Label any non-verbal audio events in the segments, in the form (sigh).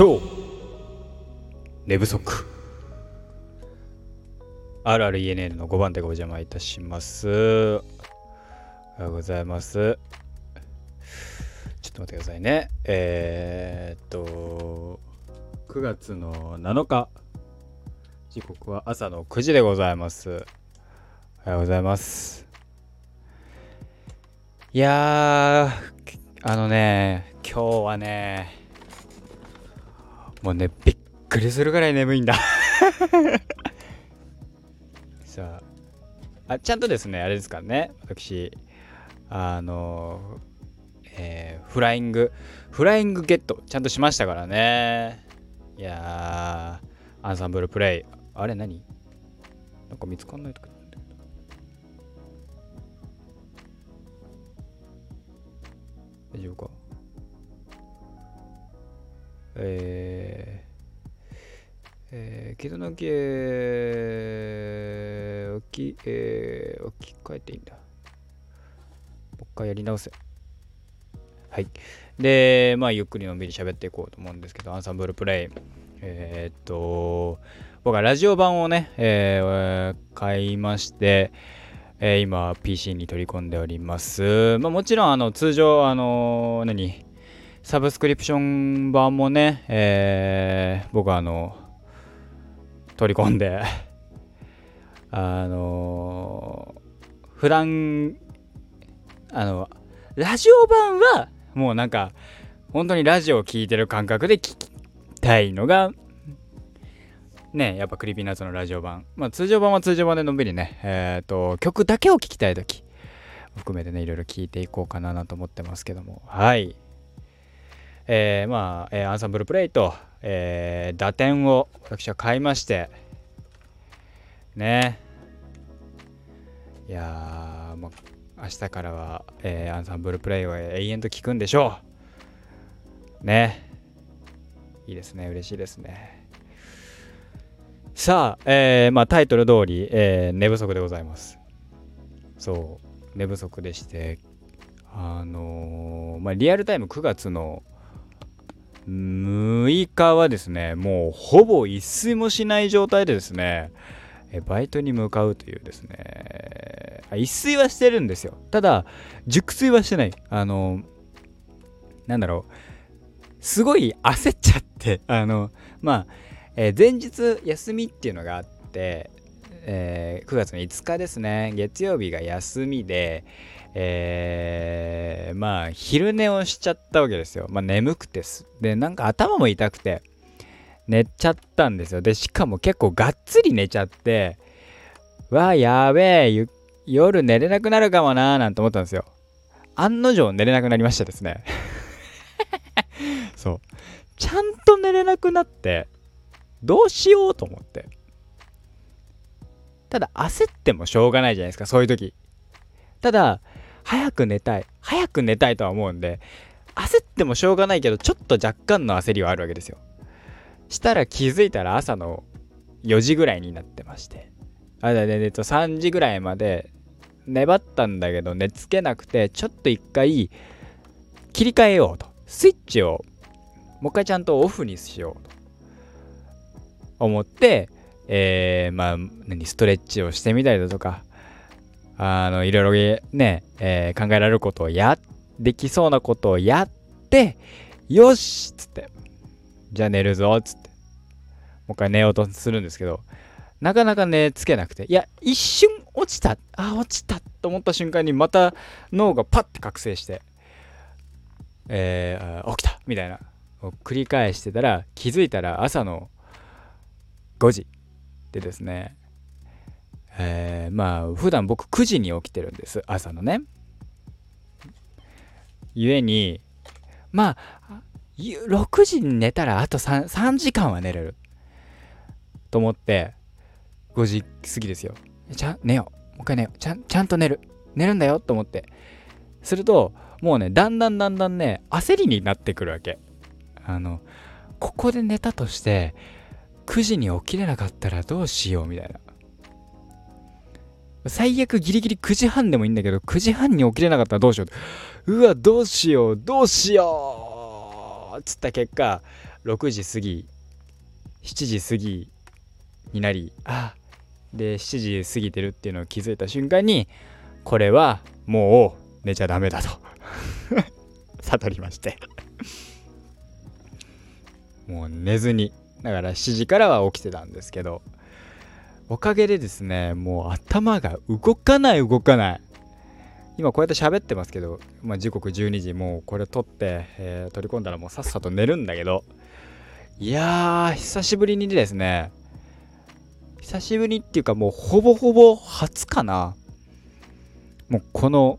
超寝不足。RRENN の5番でお邪魔いたします。おはようございます。ちょっと待ってくださいね。えー、っと9月の7日。時刻は朝の9時でございます。おはようございます。いやあのね今日はねもうねびっくりするぐらい眠いんだ。(laughs) さああちゃんとですねあれですからね私あのえー、フライングフライングゲットちゃんとしましたからね。いやアンサンブルプレイ。あれ何？なんか見つかんないとか大丈夫か？え、えー、傷の木へ置き、えー、置き換えていいんだ。もう一回やり直せ。はい。で、まあ、ゆっくりのんびり喋っていこうと思うんですけど、アンサンブルプレイ。えー、っと、僕はラジオ版をね、えー、買いまして、えー、今 PC に取り込んでおります。まあ、もちろんあの通常あの何？サブスクリプション版もね、えー、僕はあの、取り込んであのー、普段、あの、ラジオ版は、もうなんか、本当にラジオを聴いてる感覚で聞きたいのが、ね、やっぱクリーピーナッツのラジオ版。まあ通常版は通常版でのんびりね、えっ、ー、と、曲だけを聴きたいとき、含めてね、いろいろ聴いていこうかなと思ってますけども、はい。えー、まあ、えー、アンサンブルプレイと、えー、打点を私は買いまして、ね。いやまあ、明日からは、えー、アンサンブルプレイを永遠と聞くんでしょう。ね。いいですね。嬉しいですね。さあ、えー、まあ、タイトル通り、えー、寝不足でございます。そう、寝不足でして、あのー、まあ、リアルタイム9月の6日はですね、もうほぼ一睡もしない状態でですね、バイトに向かうというですね、一睡はしてるんですよ。ただ、熟睡はしてない。あの、なんだろう、すごい焦っちゃって、あの、まあ、えー、前日休みっていうのがあって、えー、9月の5日ですね、月曜日が休みで、えー、まあ、昼寝をしちゃったわけですよ。まあ、眠くてす。で、なんか頭も痛くて、寝ちゃったんですよ。で、しかも結構がっつり寝ちゃって、わあ、やべえ、夜寝れなくなるかもなーなんて思ったんですよ。案の定寝れなくなりましたですね。(laughs) そう。ちゃんと寝れなくなって、どうしようと思って。ただ焦ってもしょうがないじゃないですか、そういう時。ただ、早く寝たい。早く寝たいとは思うんで焦ってもしょうがないけどちょっと若干の焦りはあるわけですよ。したら気づいたら朝の4時ぐらいになってまして。あだねえと3時ぐらいまで粘ったんだけど寝つけなくてちょっと一回切り替えようと。スイッチをもう一回ちゃんとオフにしようと思ってえー、まあ何ストレッチをしてみたりだとかあの、いろいろね、えー、考えられることをや、できそうなことをやって、よしっつって、じゃあ寝るぞっつって、もう一回寝ようとするんですけど、なかなか寝つけなくて、いや、一瞬落ちた、あ、落ちたと思った瞬間にまた脳がパッて覚醒して、えー、起きたみたいな、繰り返してたら、気づいたら朝の5時。でですね、えー、まあ普段僕9時に起きてるんです。朝のね。ゆえにまあ6時に寝たらあと 3, 3時間は寝れる。と思って5時過ぎですよ。ちゃん寝よう。もう一回寝よう。ちゃちゃんと寝る。寝るんだよ。と思って。するともうねだんだんだんだんね焦りになってくるわけ。あのここで寝たとして9時に起きれなかったらどうしようみたいな。最悪ギリギリ9時半でもいいんだけど、9時半に起きれなかったらどうしよう。うわ、どうしよう、どうしようつった結果、6時過ぎ7時過ぎになりあで7時過ぎてるっていうのを気づいた瞬間にこれはもう寝ちゃダメだと。(laughs) 悟りまして。もう寝ずに。だから7時からは起きてたんですけどおかげでですねもう頭が動かない動かない。今こうやって喋ってますけど、まあ、時刻12時もうこれ撮って、えー、取り込んだらもうさっさと寝るんだけど。いやー久しぶりにですね久しぶりっていうかもうほぼほぼ初かな。もうこの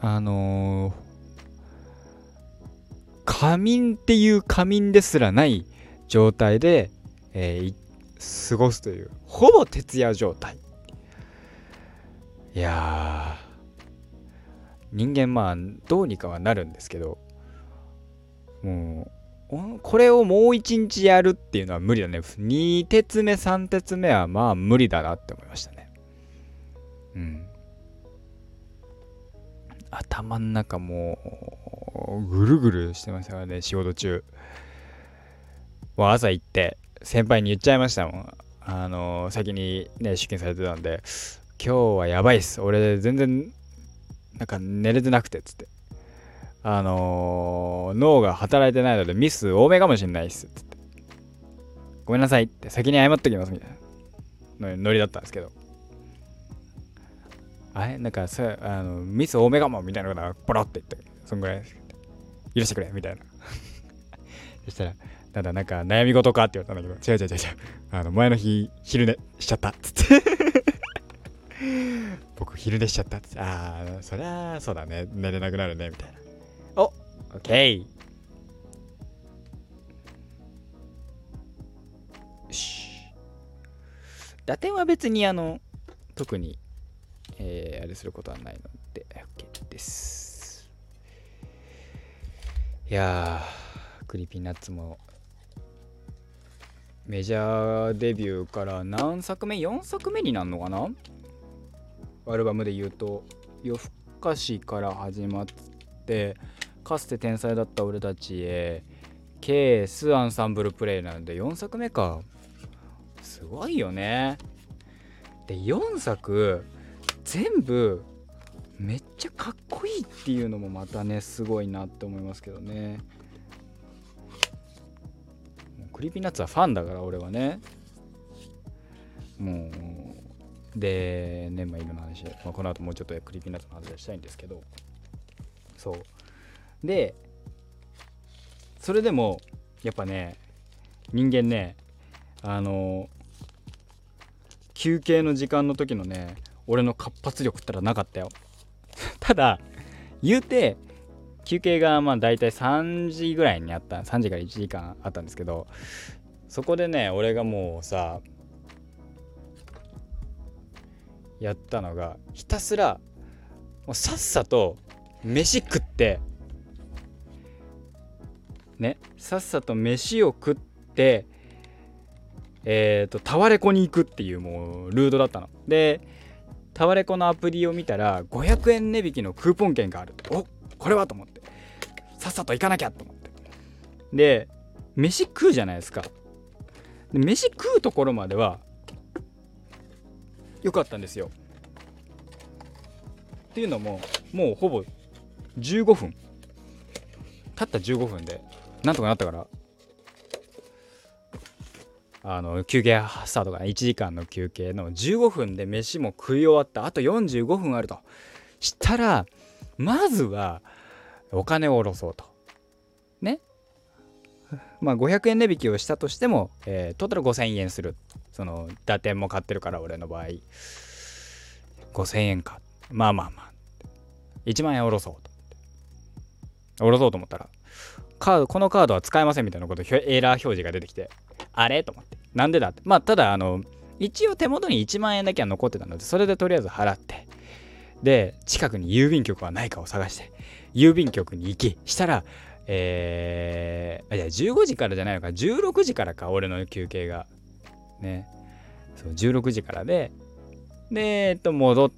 あのー、仮眠っていう仮眠ですらない状態で、えー、過ごすというほぼ徹夜状態。いや人間まあどうにかはなるんですけどもうこれをもう一日やるっていうのは無理だね。2鉄目3鉄目はまあ無理だなって思いましたね。うん。頭ん中もうぐるぐるしてましたからね仕事中。もう朝行って先輩に言っちゃいましたもん。あの、先にね出勤されてたんで今日はやばいっす。俺全然なんか寝れてなくてっつって。あのー、脳が働いてないのでミス多めかもしんないっすっつって。ごめんなさいって先に謝っときますみたいな。ノリだったんですけど。あれ？なんかさあのミス多めかもみたいなことがポロって言ってそんぐらい許してくれみたいな。(laughs) そしたらただなんか悩み事かって言われたんだけど違う違う違う違う。あの前の日昼寝しちゃったっつって。(laughs) 僕昼寝しちゃったっつって。ああそりゃそうだね。寝れなくなるねみたいな。おオッケーよし。打点は別にあの特にえー、あれすることはないので OK です。いやークリーピーナッツもメジャーデビューから何作目 ?4 作目になるのかな？アルバムで言うと夜更かしから始まってかつて天才だった俺たちへケースアンサンブルプレイなので4作目か。すごいよね。で4作全部めっちゃかっこいいっていうのもまたねすごいなって思いますけどね。クリーピーナッツはファンだから俺はね。もうでねまあいろんな話、まあ、この後もうちょっとクリーピーナッツの話はしたいんですけど。そう。でそれでもやっぱね人間ねあの休憩の時間の時のね俺の活発力ったらなかったよ。(laughs) ただ言うて休憩がまあ大体3時ぐらいにあった3時から1時間あったんですけどそこでね俺がもうさやったのがひたすらもうさっさと飯食ってねさっさと飯を食ってえっ、ー、とタワレコに行くっていうもうルートだったの。でタワレコのアプリを見たら500円値引きのクーポン券があるおこれはと思って。さっさと行かなきゃと思って。で飯食うじゃないですか。で飯食うところまでは良かったんですよ。っていうのももうほぼ15分。たった15分でなんとかなったから。あの休憩スタートが1時間の休憩の15分で飯も食い終わった。あと45分あると。したらまずはお金を下ろそうと。ね。まあ500円値引きをしたとしても、えー、トータル5000円するその打点も買ってるから俺の場合。5000円か。まあまあまあ。1万円下ろそうと下ろそうと思ったらカードこのカードは使えませんみたいなことエラー表示が出てきてあれ？と思って。なんでだって。まあ、ただ、あの、一応手元に1万円だけは残ってたので、それでとりあえず払って、で、近くに郵便局はないかを探して、郵便局に行き、したら、えー、あ、じゃあ15時からじゃないのか、16時からか、俺の休憩が。ね。そう、16時からで、で、えっと、戻っ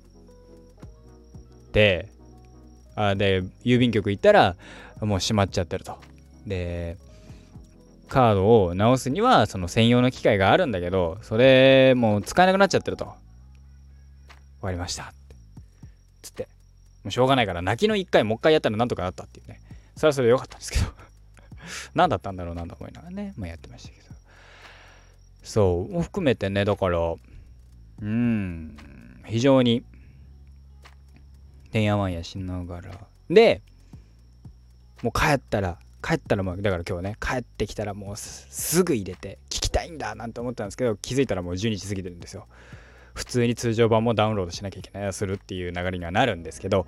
て、あで、郵便局行ったら、もう閉まっちゃってると。で、カードを直すにはその専用の機械があるんだけどそれもう使えなくなっちゃってると終わりましたもうしょうがないから泣きの1回もう一回やったらなんとかなったっていうね。それはそれでよかったんですけど。(laughs) 何だったんだろうなと思いな。がらね、まあ、やってましたけど。そう。含めてねだからうん。非常にてんやわんやしながら。でもう帰ったら帰ったらもうだから今日ね帰ってきたらもうすぐ入れて聞きたいんだなんて思ったんですけど気づいたらもう12時過ぎてるんですよ。普通に通常版もダウンロードしなきゃいけないするっていう流れにはなるんですけど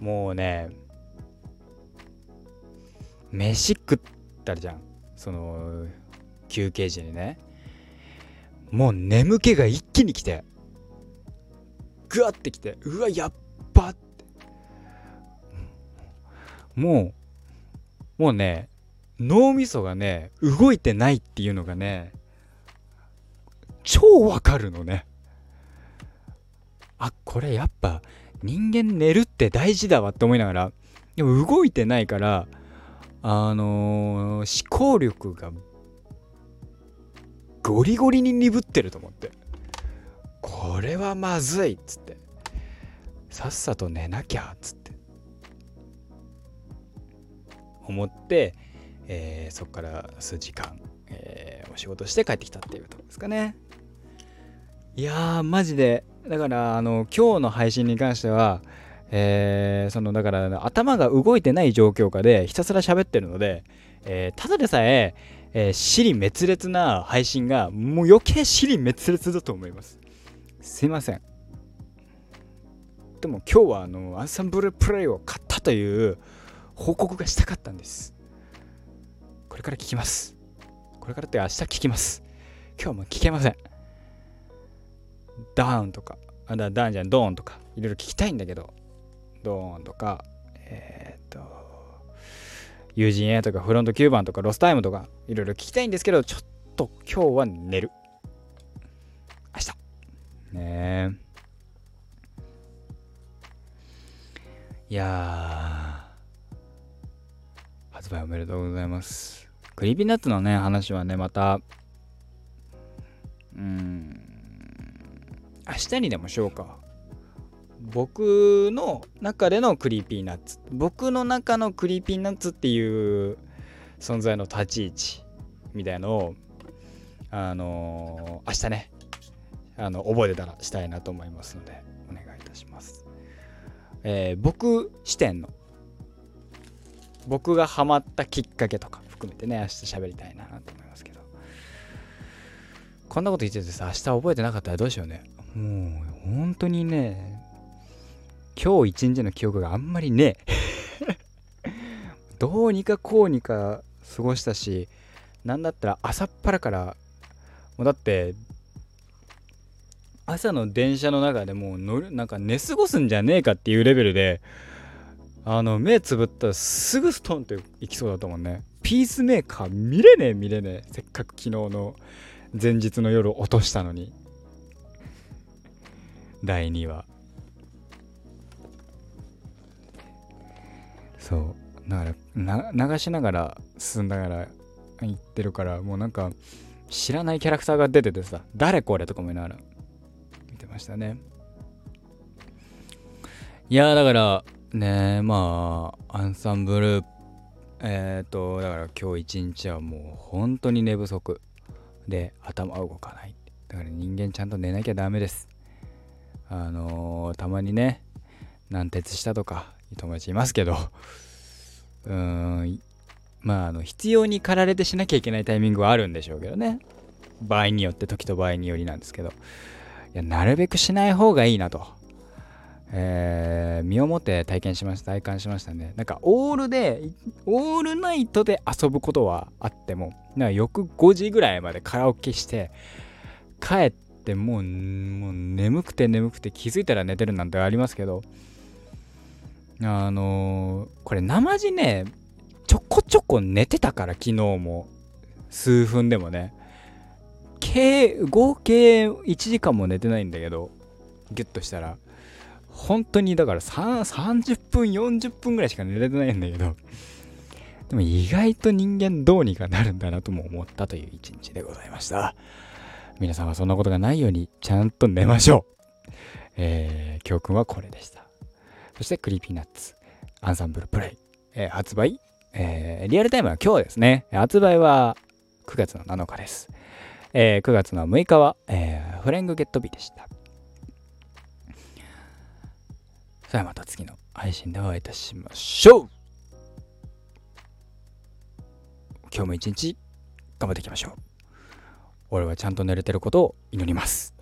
もうね飯食ったじゃん。その休憩時にね。もう眠気が一気に来てグワってきてうわやっばって。もうもうね脳みそがね動いてないっていうのがね超わかるのね。あこれやっぱ人間寝るって大事だわって思いながらでも動いてないからあのー、思考力がゴリゴリに鈍ってると思って。これはまずいっつって。さっさと寝なきゃっつって。思って、えー、そこから数時間、えー、お仕事して帰ってきたっていうとこですかね。いやーマジでだからあの今日の配信に関してはえー、そのだから頭が動いてない状況下でひたすら喋ってるので、えー、ただでさええー、尻滅裂な配信がもう余計尻滅裂だと思います。すいません。でも今日はあのアンサンブルプレイを買ったという報告がしたかったんです。これから聞きます。これからって明日聞きます。今日も聞けません。ダウンとかあだダウンじゃんドーンとかいろいろ聞きたいんだけどドーンとかえー、っと友人 A とかフロント9番とかロスタイムとかいろいろ聞きたいんですけどちょっと今日は寝る。明日。ねえ。いや発売おめでとうございます。クリーピーナッツのね話はねまたうん。明日にでもしようか。僕の中でのクリーピーナッツ。僕の中のクリーピーナッツっていう存在の立ち位置みたいのをあのー、明日ね。あの覚えてたらしたいなと思いますのでお願いいたします、えー、僕視点の。僕がハマったきっかけとか含めてね明日喋りたいなと思いますけど。こんなこと言っててさ明日覚えてなかったらどうしようね。もう本当にね今日一日の記憶があんまりねえ (laughs) どうにかこうにか過ごしたしなんだったら朝っぱらからもうだって朝の電車の中でもう乗るなんか寝過ごすんじゃねえかっていうレベルであの目つぶったらすぐストンと行きそうだと思うね。ピースメーカー見れねえ見れねえ。せっかく昨日の前日の夜落としたのに。第2話。そう。だから流しながら進んだから言ってるからもうなんか知らないキャラクターが出ててさ誰これとか思いながら見てましたね。いやだからねまあアンサンブルえっ、ー、とだから今日一日はもう本当に寝不足で頭動かない。だから人間ちゃんと寝なきゃダメです。あのー、たまにね軟鉄したとか友達いますけど (laughs) うーんまああの必要に駆られてしなきゃいけないタイミングはあるんでしょうけどね。場合によって時と場合によりなんですけど。いやなるべくしない方がいいなと、えー、身をもって体験しました体感しましたね。なんかオールでオールナイトで遊ぶことはあってもな翌5時ぐらいまでカラオケして帰ってもうもう眠くて眠くて気づいたら寝てるなんてありますけど。あのー、これ生地ねちょこちょこ寝てたから昨日も。数分でもね。計合計1時間も寝てないんだけど。ギュッとしたら。本当にだから30分40分ぐらいしか寝れてないんだけど。でも意外と人間どうにかなるんだなとも思ったという一日でございました。皆さんはそんなことがないようにちゃんと寝ましょう。(laughs) えー、教訓はこれでした。そしてクリーピーナッツアンサンブルプレイ、えー、発売、えー、リアルタイムは今日ですね。発売は9月の7日です、えー、9月の6日は、えー、フレングゲット日でした。それではまた次の配信でお会いいたしましょう。今日も一日頑張っていきましょう。俺はちゃんと寝れてることを祈ります。